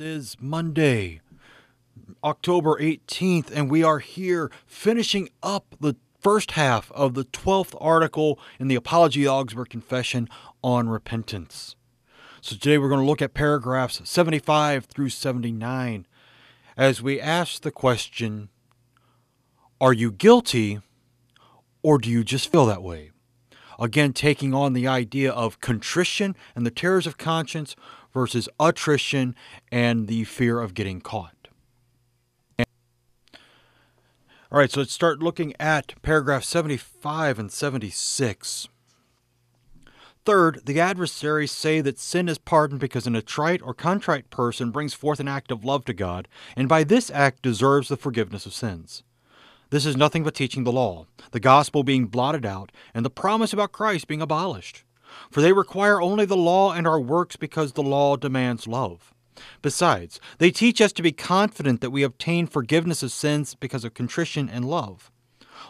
is Monday, October 18th, and we are here finishing up the first half of the 12th article in the Apology of Augsburg Confession on repentance. So today we're going to look at paragraphs 75 through 79 as we ask the question Are you guilty or do you just feel that way? Again, taking on the idea of contrition and the terrors of conscience versus attrition and the fear of getting caught. All right, so let's start looking at paragraph 75 and 76. Third, the adversaries say that sin is pardoned because an attrite or contrite person brings forth an act of love to God, and by this act deserves the forgiveness of sins. This is nothing but teaching the law, the gospel being blotted out, and the promise about Christ being abolished. For they require only the law and our works because the law demands love. Besides, they teach us to be confident that we obtain forgiveness of sins because of contrition and love.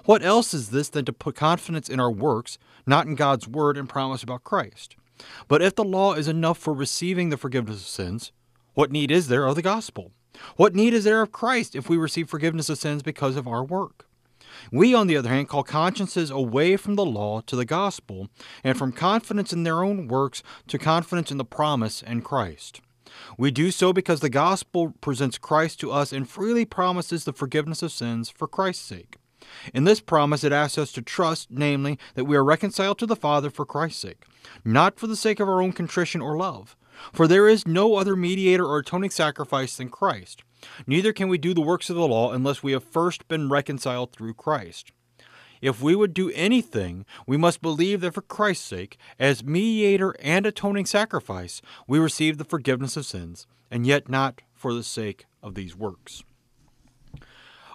What else is this than to put confidence in our works, not in God's word and promise about Christ? But if the law is enough for receiving the forgiveness of sins, what need is there of the gospel? What need is there of Christ if we receive forgiveness of sins because of our work? We, on the other hand, call consciences away from the law to the gospel, and from confidence in their own works to confidence in the promise in Christ. We do so because the gospel presents Christ to us and freely promises the forgiveness of sins for Christ's sake. In this promise, it asks us to trust, namely, that we are reconciled to the Father for Christ's sake, not for the sake of our own contrition or love. For there is no other mediator or atoning sacrifice than Christ. Neither can we do the works of the law unless we have first been reconciled through Christ. If we would do anything, we must believe that for Christ's sake, as mediator and atoning sacrifice, we receive the forgiveness of sins, and yet not for the sake of these works.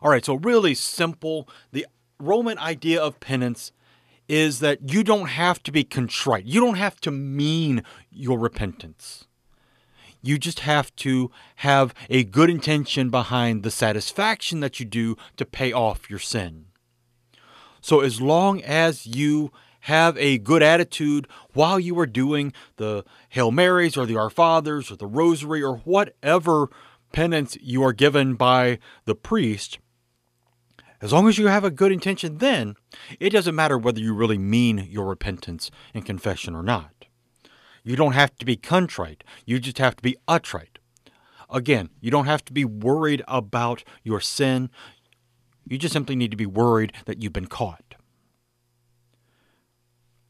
All right, so really simple. The Roman idea of penance is that you don't have to be contrite, you don't have to mean your repentance. You just have to have a good intention behind the satisfaction that you do to pay off your sin. So, as long as you have a good attitude while you are doing the Hail Marys or the Our Fathers or the Rosary or whatever penance you are given by the priest, as long as you have a good intention, then it doesn't matter whether you really mean your repentance and confession or not. You don't have to be contrite, you just have to be attrite. Again, you don't have to be worried about your sin. You just simply need to be worried that you've been caught.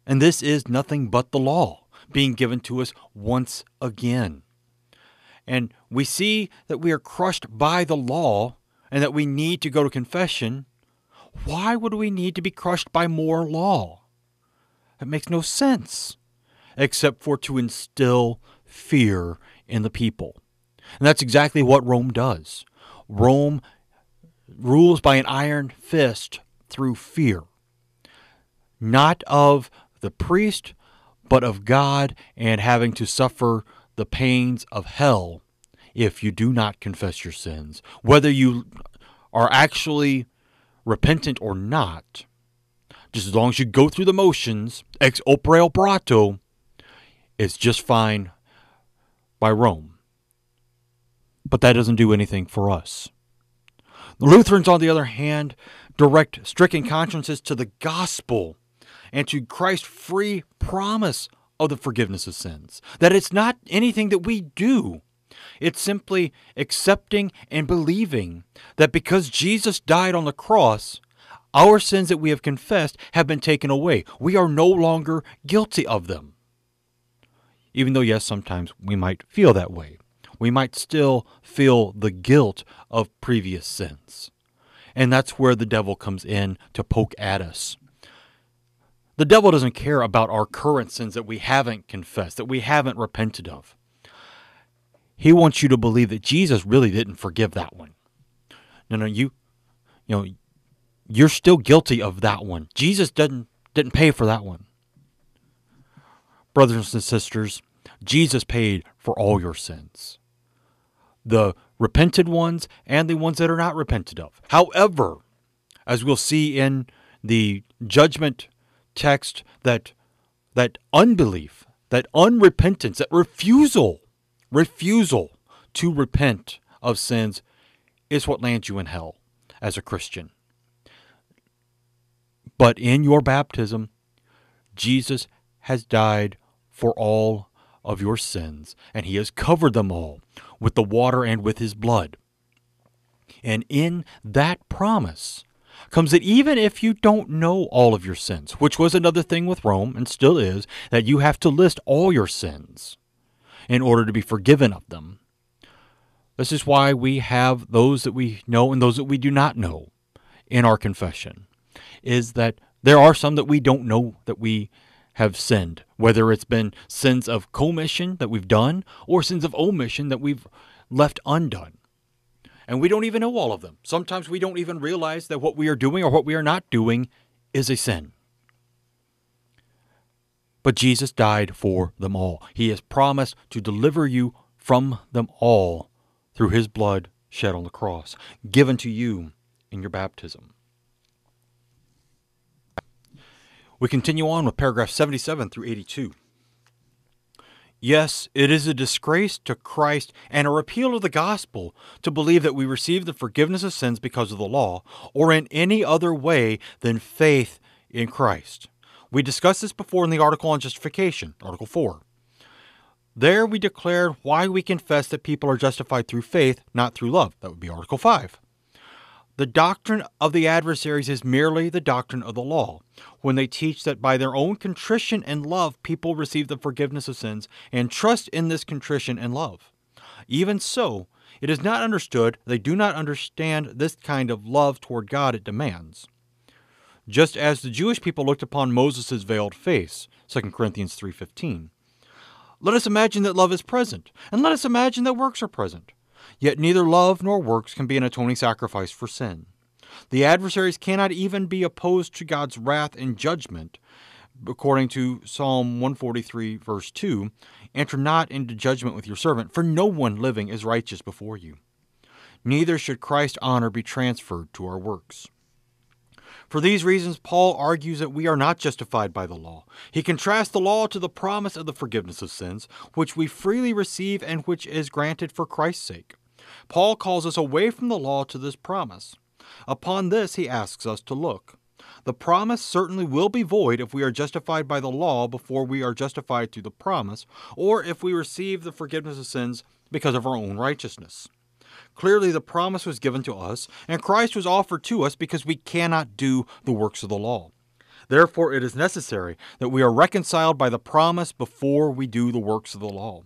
And this is nothing but the law being given to us once again. And we see that we are crushed by the law and that we need to go to confession. Why would we need to be crushed by more law? It makes no sense except for to instill fear in the people. And that's exactly what Rome does. Rome rules by an iron fist through fear, not of the priest, but of God and having to suffer the pains of hell if you do not confess your sins. Whether you are actually repentant or not, just as long as you go through the motions, ex opere operato, it's just fine by Rome. But that doesn't do anything for us. The Lutherans, on the other hand, direct stricken consciences to the gospel and to Christ's free promise of the forgiveness of sins. That it's not anything that we do. It's simply accepting and believing that because Jesus died on the cross, our sins that we have confessed have been taken away. We are no longer guilty of them. Even though, yes, sometimes we might feel that way. We might still feel the guilt of previous sins. And that's where the devil comes in to poke at us. The devil doesn't care about our current sins that we haven't confessed, that we haven't repented of. He wants you to believe that Jesus really didn't forgive that one. No, no, you you know, you're still guilty of that one. Jesus didn't didn't pay for that one. Brothers and sisters, Jesus paid for all your sins. The repented ones and the ones that are not repented of. However, as we'll see in the judgment text that that unbelief, that unrepentance, that refusal, refusal to repent of sins is what lands you in hell as a Christian. But in your baptism, Jesus has died for all of your sins, and he has covered them all with the water and with his blood. And in that promise comes that even if you don't know all of your sins, which was another thing with Rome and still is, that you have to list all your sins in order to be forgiven of them. This is why we have those that we know and those that we do not know in our confession, is that there are some that we don't know that we have sinned, whether it's been sins of commission that we've done or sins of omission that we've left undone. And we don't even know all of them. Sometimes we don't even realize that what we are doing or what we are not doing is a sin. But Jesus died for them all. He has promised to deliver you from them all through his blood shed on the cross, given to you in your baptism. We continue on with paragraph 77 through 82. Yes, it is a disgrace to Christ and a repeal of the gospel to believe that we receive the forgiveness of sins because of the law, or in any other way than faith in Christ. We discussed this before in the article on justification, Article 4. There we declared why we confess that people are justified through faith, not through love. That would be Article 5. The doctrine of the adversaries is merely the doctrine of the law, when they teach that by their own contrition and love people receive the forgiveness of sins and trust in this contrition and love. Even so, it is not understood, they do not understand this kind of love toward God it demands. Just as the Jewish people looked upon Moses' veiled face, 2 Corinthians 3:15. Let us imagine that love is present, and let us imagine that works are present. Yet neither love nor works can be an atoning sacrifice for sin. The adversaries cannot even be opposed to God's wrath and judgment. According to Psalm 143, verse 2, enter not into judgment with your servant, for no one living is righteous before you. Neither should Christ's honor be transferred to our works. For these reasons, Paul argues that we are not justified by the law. He contrasts the law to the promise of the forgiveness of sins, which we freely receive and which is granted for Christ's sake. Paul calls us away from the law to this promise. Upon this, he asks us to look. The promise certainly will be void if we are justified by the law before we are justified through the promise, or if we receive the forgiveness of sins because of our own righteousness. Clearly, the promise was given to us, and Christ was offered to us because we cannot do the works of the law. Therefore, it is necessary that we are reconciled by the promise before we do the works of the law.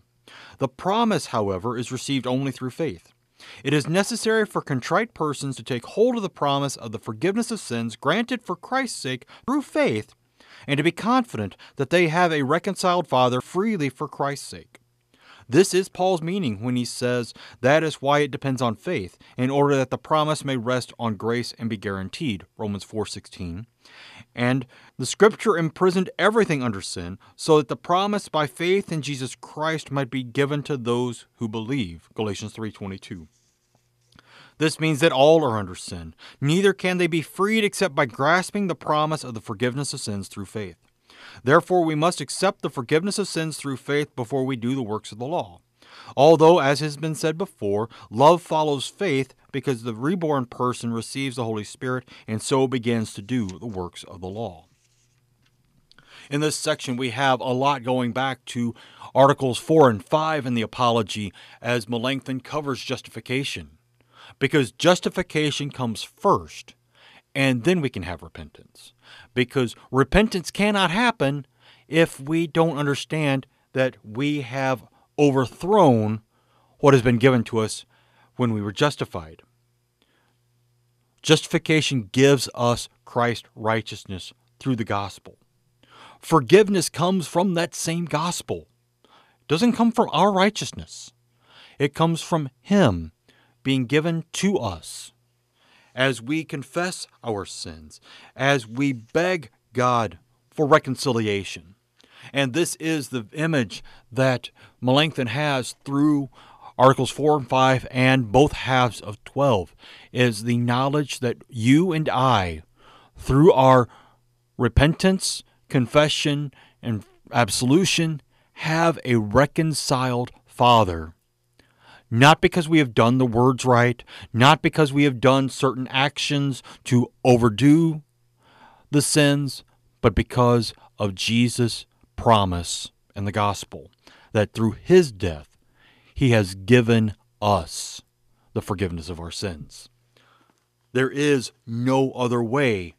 The promise, however, is received only through faith. It is necessary for contrite persons to take hold of the promise of the forgiveness of sins granted for Christ's sake through faith, and to be confident that they have a reconciled Father freely for Christ's sake. This is Paul's meaning when he says that is why it depends on faith, in order that the promise may rest on grace and be guaranteed. Romans 4:16. And the scripture imprisoned everything under sin, so that the promise by faith in Jesus Christ might be given to those who believe. Galatians 3:22. This means that all are under sin. Neither can they be freed except by grasping the promise of the forgiveness of sins through faith. Therefore, we must accept the forgiveness of sins through faith before we do the works of the law. Although, as has been said before, love follows faith because the reborn person receives the Holy Spirit and so begins to do the works of the law. In this section, we have a lot going back to Articles 4 and 5 in the Apology as Melanchthon covers justification. Because justification comes first, and then we can have repentance because repentance cannot happen if we don't understand that we have overthrown what has been given to us when we were justified. Justification gives us Christ's righteousness through the gospel. Forgiveness comes from that same gospel. It doesn't come from our righteousness. It comes from him being given to us as we confess our sins, as we beg God for reconciliation. And this is the image that Melanchthon has through Articles 4 and 5 and both halves of 12 is the knowledge that you and I, through our repentance, confession, and absolution, have a reconciled Father not because we have done the words right, not because we have done certain actions to overdo the sins, but because of Jesus' promise in the gospel that through his death, he has given us the forgiveness of our sins. There is no other way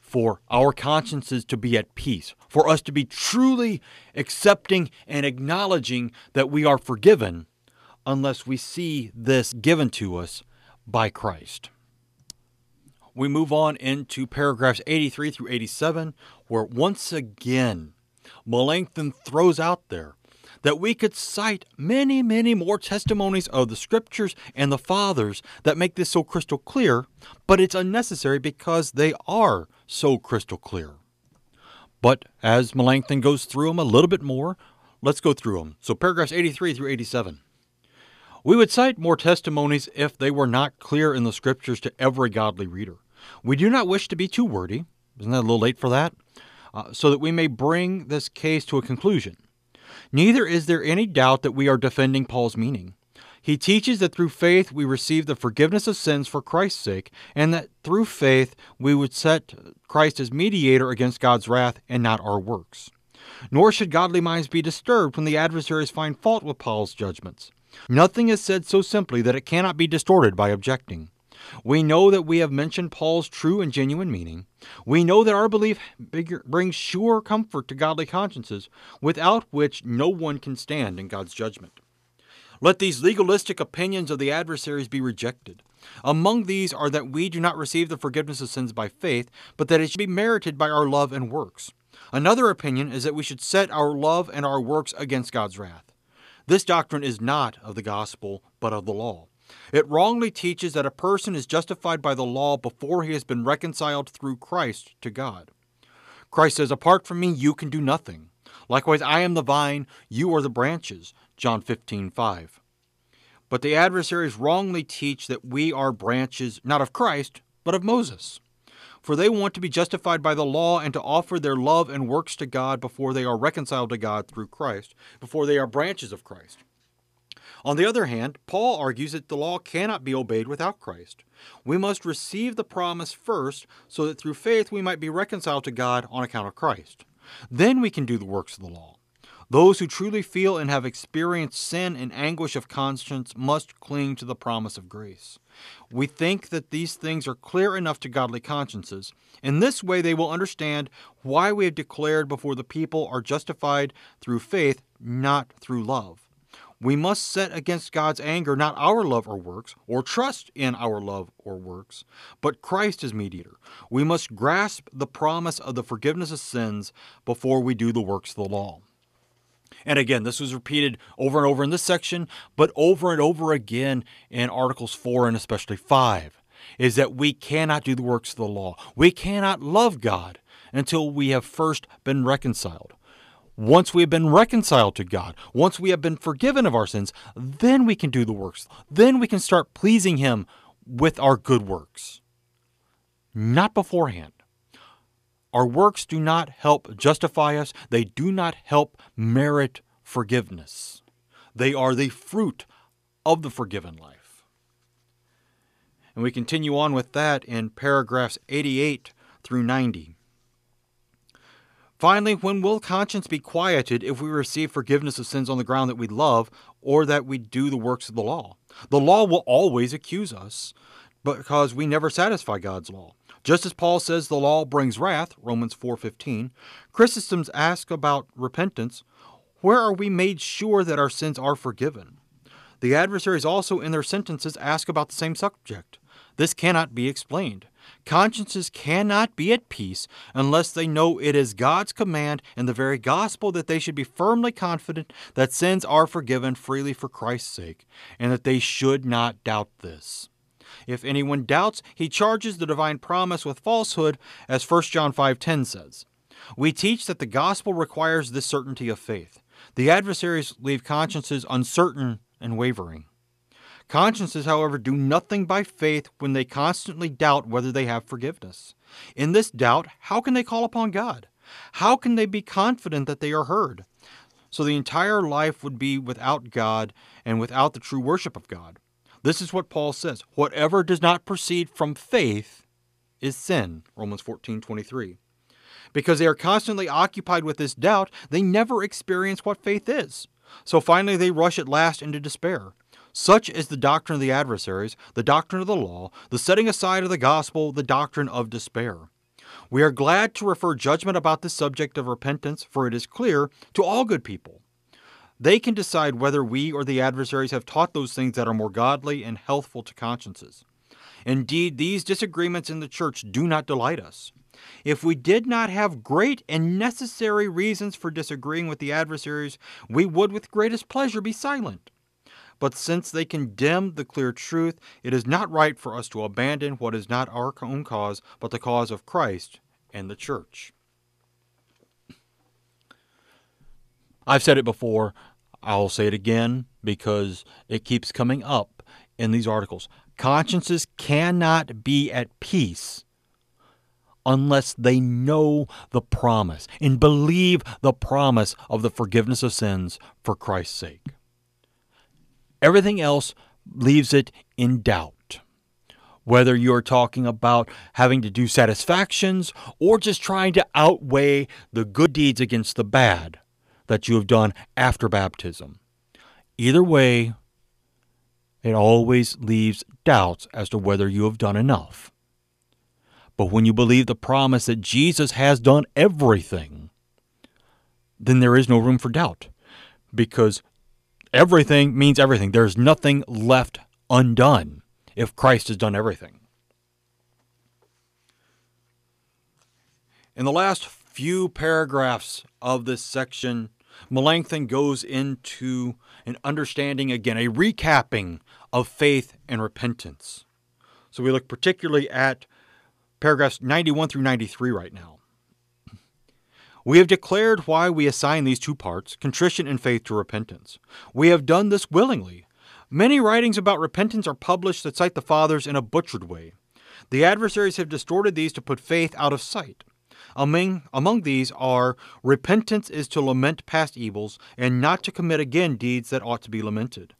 for our consciences to be at peace, for us to be truly accepting and acknowledging that we are forgiven, unless we see this given to us by Christ. We move on into paragraphs 83 through 87, where once again Melanchthon throws out there that we could cite many, many more testimonies of the scriptures and the fathers that make this so crystal clear, but it's unnecessary because they are so crystal clear. But as Melanchthon goes through them a little bit more, let's go through them. So, paragraphs 83 through 87. We would cite more testimonies if they were not clear in the scriptures to every godly reader. We do not wish to be too wordy. Isn't that a little late for that? Uh, so that we may bring this case to a conclusion. Neither is there any doubt that we are defending Paul's meaning. He teaches that through faith we receive the forgiveness of sins for Christ's sake, and that through faith we would set Christ as mediator against God's wrath and not our works. Nor should godly minds be disturbed when the adversaries find fault with Paul's judgments. Nothing is said so simply that it cannot be distorted by objecting. We know that we have mentioned Paul's true and genuine meaning. We know that our belief brings sure comfort to godly consciences, without which no one can stand in God's judgment. Let these legalistic opinions of the adversaries be rejected. Among these are that we do not receive the forgiveness of sins by faith, but that it should be merited by our love and works. Another opinion is that we should set our love and our works against God's wrath. This doctrine is not of the gospel, but of the law. It wrongly teaches that a person is justified by the law before he has been reconciled through Christ to God. Christ says, Apart from me, you can do nothing. Likewise, I am the vine, you are the branches. John 15, 5. But the adversaries wrongly teach that we are branches not of Christ, but of Moses. For they want to be justified by the law and to offer their love and works to God before they are reconciled to God through Christ, before they are branches of Christ. On the other hand, Paul argues that the law cannot be obeyed without Christ. We must receive the promise first so that through faith we might be reconciled to God on account of Christ. Then we can do the works of the law. Those who truly feel and have experienced sin and anguish of conscience must cling to the promise of grace. We think that these things are clear enough to godly consciences. In this way, they will understand why we have declared before the people are justified through faith, not through love. We must set against God's anger not our love or works, or trust in our love or works, but Christ as mediator. We must grasp the promise of the forgiveness of sins before we do the works of the law. And again, this was repeated over and over in this section, but over and over again in Articles 4 and especially 5, is that we cannot do the works of the law. We cannot love God until we have first been reconciled. Once we have been reconciled to God, once we have been forgiven of our sins, then we can do the works. Then we can start pleasing Him with our good works. Not beforehand. Our works do not help justify us, they do not help merit forgiveness. They are the fruit of the forgiven life. And we continue on with that in paragraphs 88 through 90. Finally, when will conscience be quieted if we receive forgiveness of sins on the ground that we love or that we do the works of the law? The law will always accuse us because we never satisfy God's law. Just as Paul says the law brings wrath, Romans 4:15, Chrysostom's ask about repentance, where are we made sure that our sins are forgiven? The adversaries also in their sentences ask about the same subject. This cannot be explained. Consciences cannot be at peace unless they know it is God's command and the very gospel that they should be firmly confident that sins are forgiven freely for Christ's sake, and that they should not doubt this. If anyone doubts, he charges the divine promise with falsehood, as 1 John 5:10 says. We teach that the gospel requires this certainty of faith. The adversaries leave consciences uncertain and wavering. Consciences, however, do nothing by faith when they constantly doubt whether they have forgiveness. In this doubt, how can they call upon God? How can they be confident that they are heard? so the entire life would be without God and without the true worship of God. This is what Paul says whatever does not proceed from faith is sin. Romans 14 23. Because they are constantly occupied with this doubt, they never experience what faith is. So finally, they rush at last into despair. Such is the doctrine of the adversaries, the doctrine of the law, the setting aside of the gospel, the doctrine of despair. We are glad to refer judgment about the subject of repentance, for it is clear to all good people. They can decide whether we or the adversaries have taught those things that are more godly and healthful to consciences. Indeed, these disagreements in the church do not delight us. If we did not have great and necessary reasons for disagreeing with the adversaries, we would with greatest pleasure be silent. But since they condemn the clear truth, it is not right for us to abandon what is not our own cause, but the cause of Christ and the church. I've said it before, I'll say it again because it keeps coming up in these articles. Consciences cannot be at peace unless they know the promise and believe the promise of the forgiveness of sins for Christ's sake. Everything else leaves it in doubt. Whether you're talking about having to do satisfactions or just trying to outweigh the good deeds against the bad that you have done after baptism. Either way, it always leaves doubts as to whether you have done enough. But when you believe the promise that Jesus has done everything, then there is no room for doubt because everything means everything. There's nothing left undone if Christ has done everything. In the last few paragraphs of this section, Melanchthon goes into an understanding again, a recapping of faith and repentance. So we look particularly at paragraphs 91 through 93 right now. We have declared why we assign these two parts, contrition and faith, to repentance. We have done this willingly. Many writings about repentance are published that cite the fathers in a butchered way. The adversaries have distorted these to put faith out of sight. Among, among these are repentance is to lament past evils and not to commit again deeds that ought to be lamented.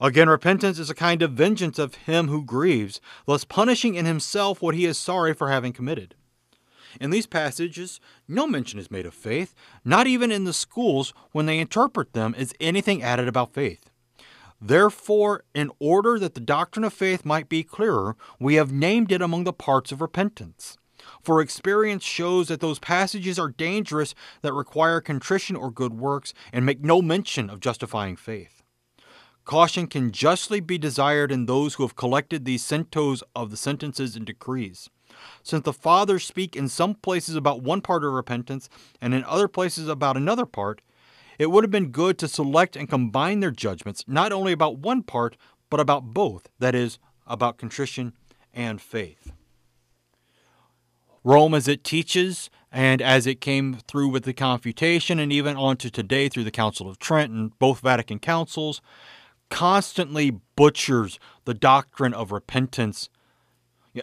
Again, repentance is a kind of vengeance of him who grieves, thus punishing in himself what he is sorry for having committed. In these passages, no mention is made of faith, not even in the schools when they interpret them is anything added about faith. Therefore, in order that the doctrine of faith might be clearer, we have named it among the parts of repentance. For experience shows that those passages are dangerous that require contrition or good works and make no mention of justifying faith. Caution can justly be desired in those who have collected these centos of the sentences and decrees since the fathers speak in some places about one part of repentance and in other places about another part, it would have been good to select and combine their judgments not only about one part, but about both, that is, about contrition and faith. Rome, as it teaches, and as it came through with the Confutation, and even on to today through the Council of Trent and both Vatican councils, constantly butchers the doctrine of repentance.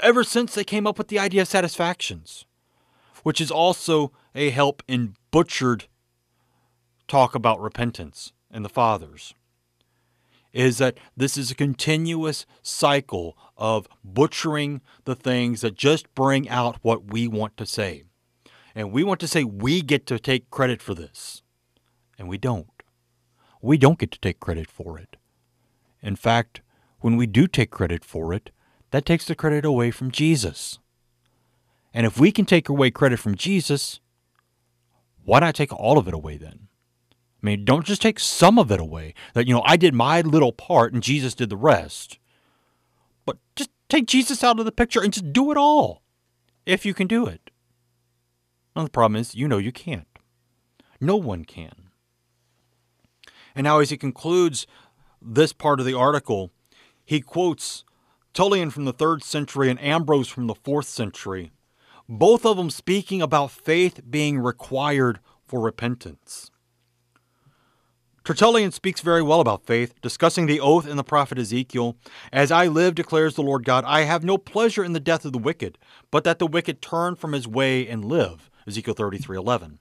Ever since they came up with the idea of satisfactions, which is also a help in butchered talk about repentance and the fathers, is that this is a continuous cycle of butchering the things that just bring out what we want to say. And we want to say we get to take credit for this. And we don't. We don't get to take credit for it. In fact, when we do take credit for it, that takes the credit away from Jesus. And if we can take away credit from Jesus, why not take all of it away then? I mean, don't just take some of it away. That, you know, I did my little part and Jesus did the rest. But just take Jesus out of the picture and just do it all. If you can do it. Now, the problem is, you know you can't. No one can. And now, as he concludes this part of the article, he quotes Tertullian from the third century and Ambrose from the fourth century, both of them speaking about faith being required for repentance. Tertullian speaks very well about faith, discussing the oath in the prophet Ezekiel. As I live, declares the Lord God, I have no pleasure in the death of the wicked, but that the wicked turn from his way and live. Ezekiel 33:11.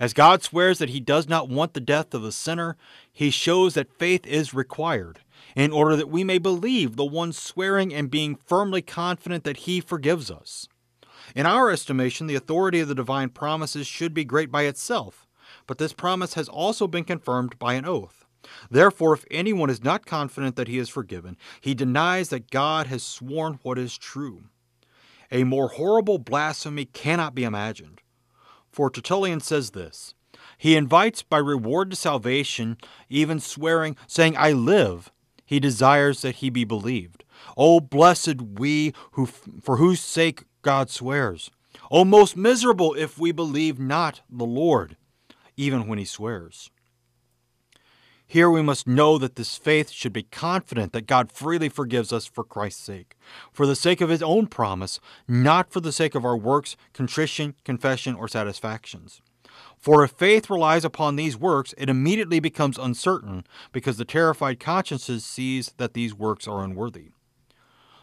As God swears that he does not want the death of the sinner, he shows that faith is required in order that we may believe the one swearing and being firmly confident that he forgives us. In our estimation, the authority of the divine promises should be great by itself, but this promise has also been confirmed by an oath. Therefore, if anyone is not confident that he is forgiven, he denies that God has sworn what is true. A more horrible blasphemy cannot be imagined. For Tertullian says this He invites by reward to salvation, even swearing, saying, I live. He desires that he be believed. O blessed we who, for whose sake God swears. O most miserable if we believe not the Lord, even when he swears. Here we must know that this faith should be confident that God freely forgives us for Christ's sake, for the sake of his own promise, not for the sake of our works, contrition, confession, or satisfactions. For if faith relies upon these works, it immediately becomes uncertain, because the terrified consciences sees that these works are unworthy.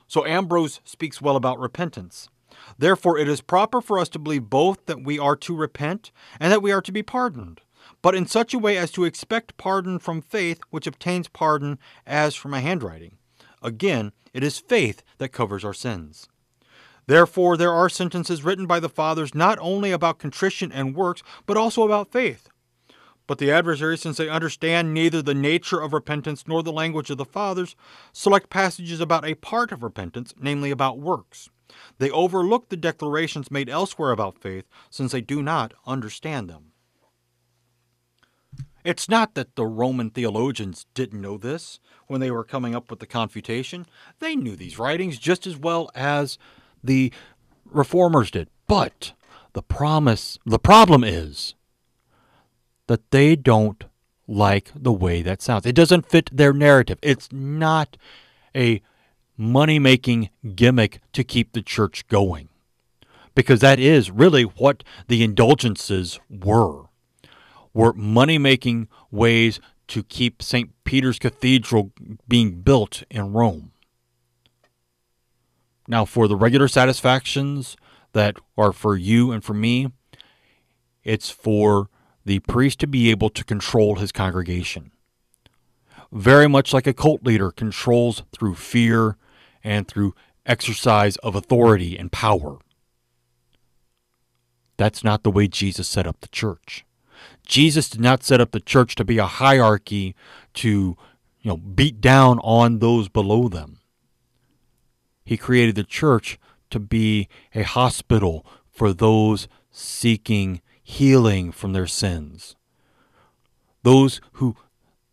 So Ambrose speaks well about repentance. Therefore, it is proper for us to believe both that we are to repent and that we are to be pardoned but in such a way as to expect pardon from faith, which obtains pardon as from a handwriting. Again, it is faith that covers our sins. Therefore, there are sentences written by the fathers not only about contrition and works, but also about faith. But the adversaries, since they understand neither the nature of repentance nor the language of the fathers, select passages about a part of repentance, namely about works. They overlook the declarations made elsewhere about faith, since they do not understand them. It's not that the Roman theologians didn't know this when they were coming up with the confutation. They knew these writings just as well as the reformers did. But the promise the problem is that they don't like the way that sounds. It doesn't fit their narrative. It's not a money making gimmick to keep the church going. Because that is really what the indulgences were were money making ways to keep St. Peter's Cathedral being built in Rome. Now, for the regular satisfactions that are for you and for me, it's for the priest to be able to control his congregation. Very much like a cult leader controls through fear and through exercise of authority and power. That's not the way Jesus set up the church. Jesus did not set up the church to be a hierarchy to you know beat down on those below them. He created the church to be a hospital for those seeking healing from their sins. Those who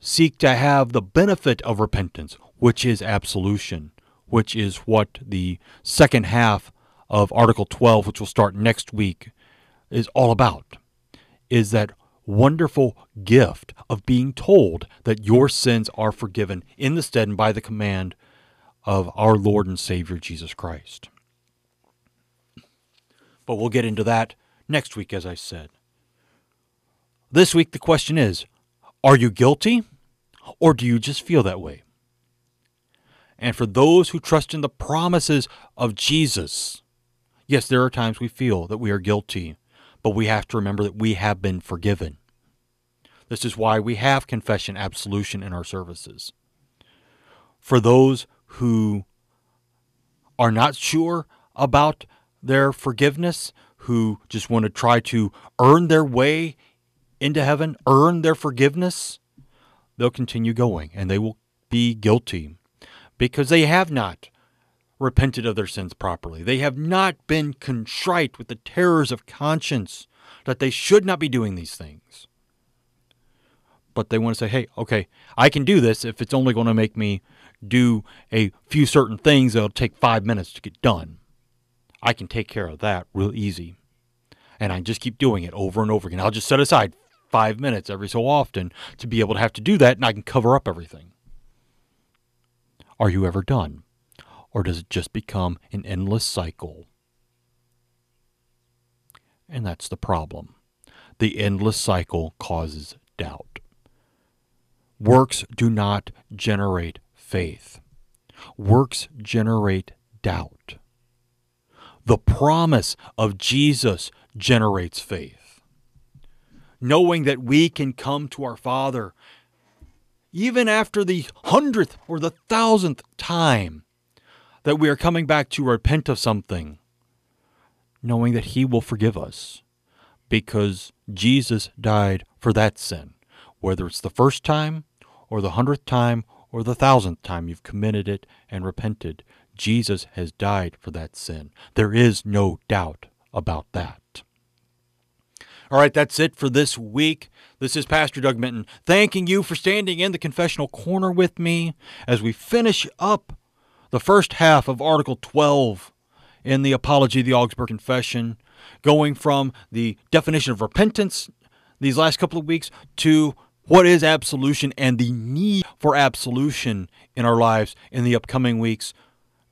seek to have the benefit of repentance, which is absolution, which is what the second half of Article 12, which will start next week, is all about. Is that wonderful gift of being told that your sins are forgiven in the stead and by the command of our Lord and Savior Jesus Christ. But we'll get into that next week, as I said. This week, the question is Are you guilty, or do you just feel that way? And for those who trust in the promises of Jesus, yes, there are times we feel that we are guilty but we have to remember that we have been forgiven. This is why we have confession absolution in our services. For those who are not sure about their forgiveness, who just want to try to earn their way into heaven, earn their forgiveness, they'll continue going and they will be guilty because they have not repented of their sins properly. They have not been contrite with the terrors of conscience that they should not be doing these things. But they want to say, hey, okay, I can do this if it's only going to make me do a few certain things that'll take five minutes to get done. I can take care of that real easy. And I just keep doing it over and over again. I'll just set aside five minutes every so often to be able to have to do that, and I can cover up everything. Are you ever done? Or does it just become an endless cycle? And that's the problem. The endless cycle causes doubt. Works do not generate faith, works generate doubt. The promise of Jesus generates faith. knowing that we can come to our Father even after the hundredth or the thousandth time that we are coming back to repent of something, knowing that He will forgive us because Jesus died for that sin, whether it's the first time or the hundredth time or the thousandth time you've committed it and repented. Jesus has died for that sin. There is no doubt about that. All right, that's it for this week. This is Pastor Doug Minton thanking you for standing in the confessional corner with me as we finish up the first half of Article 12 in the Apology of the Augsburg Confession, going from the definition of repentance these last couple of weeks to what is absolution and the need for absolution in our lives in the upcoming weeks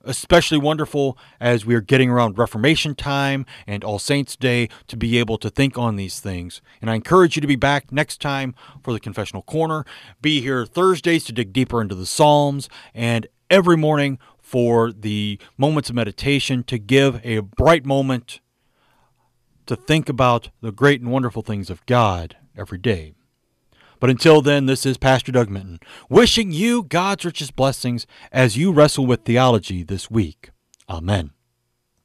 especially wonderful as we are getting around Reformation time and All Saints Day to be able to think on these things. And I encourage you to be back next time for the Confessional Corner. Be here Thursdays to dig deeper into the Psalms and every morning for the moments of meditation to give a bright moment to think about the great and wonderful things of God every day. But until then, this is Pastor Doug Minton, wishing you God's richest blessings as you wrestle with theology this week. Amen.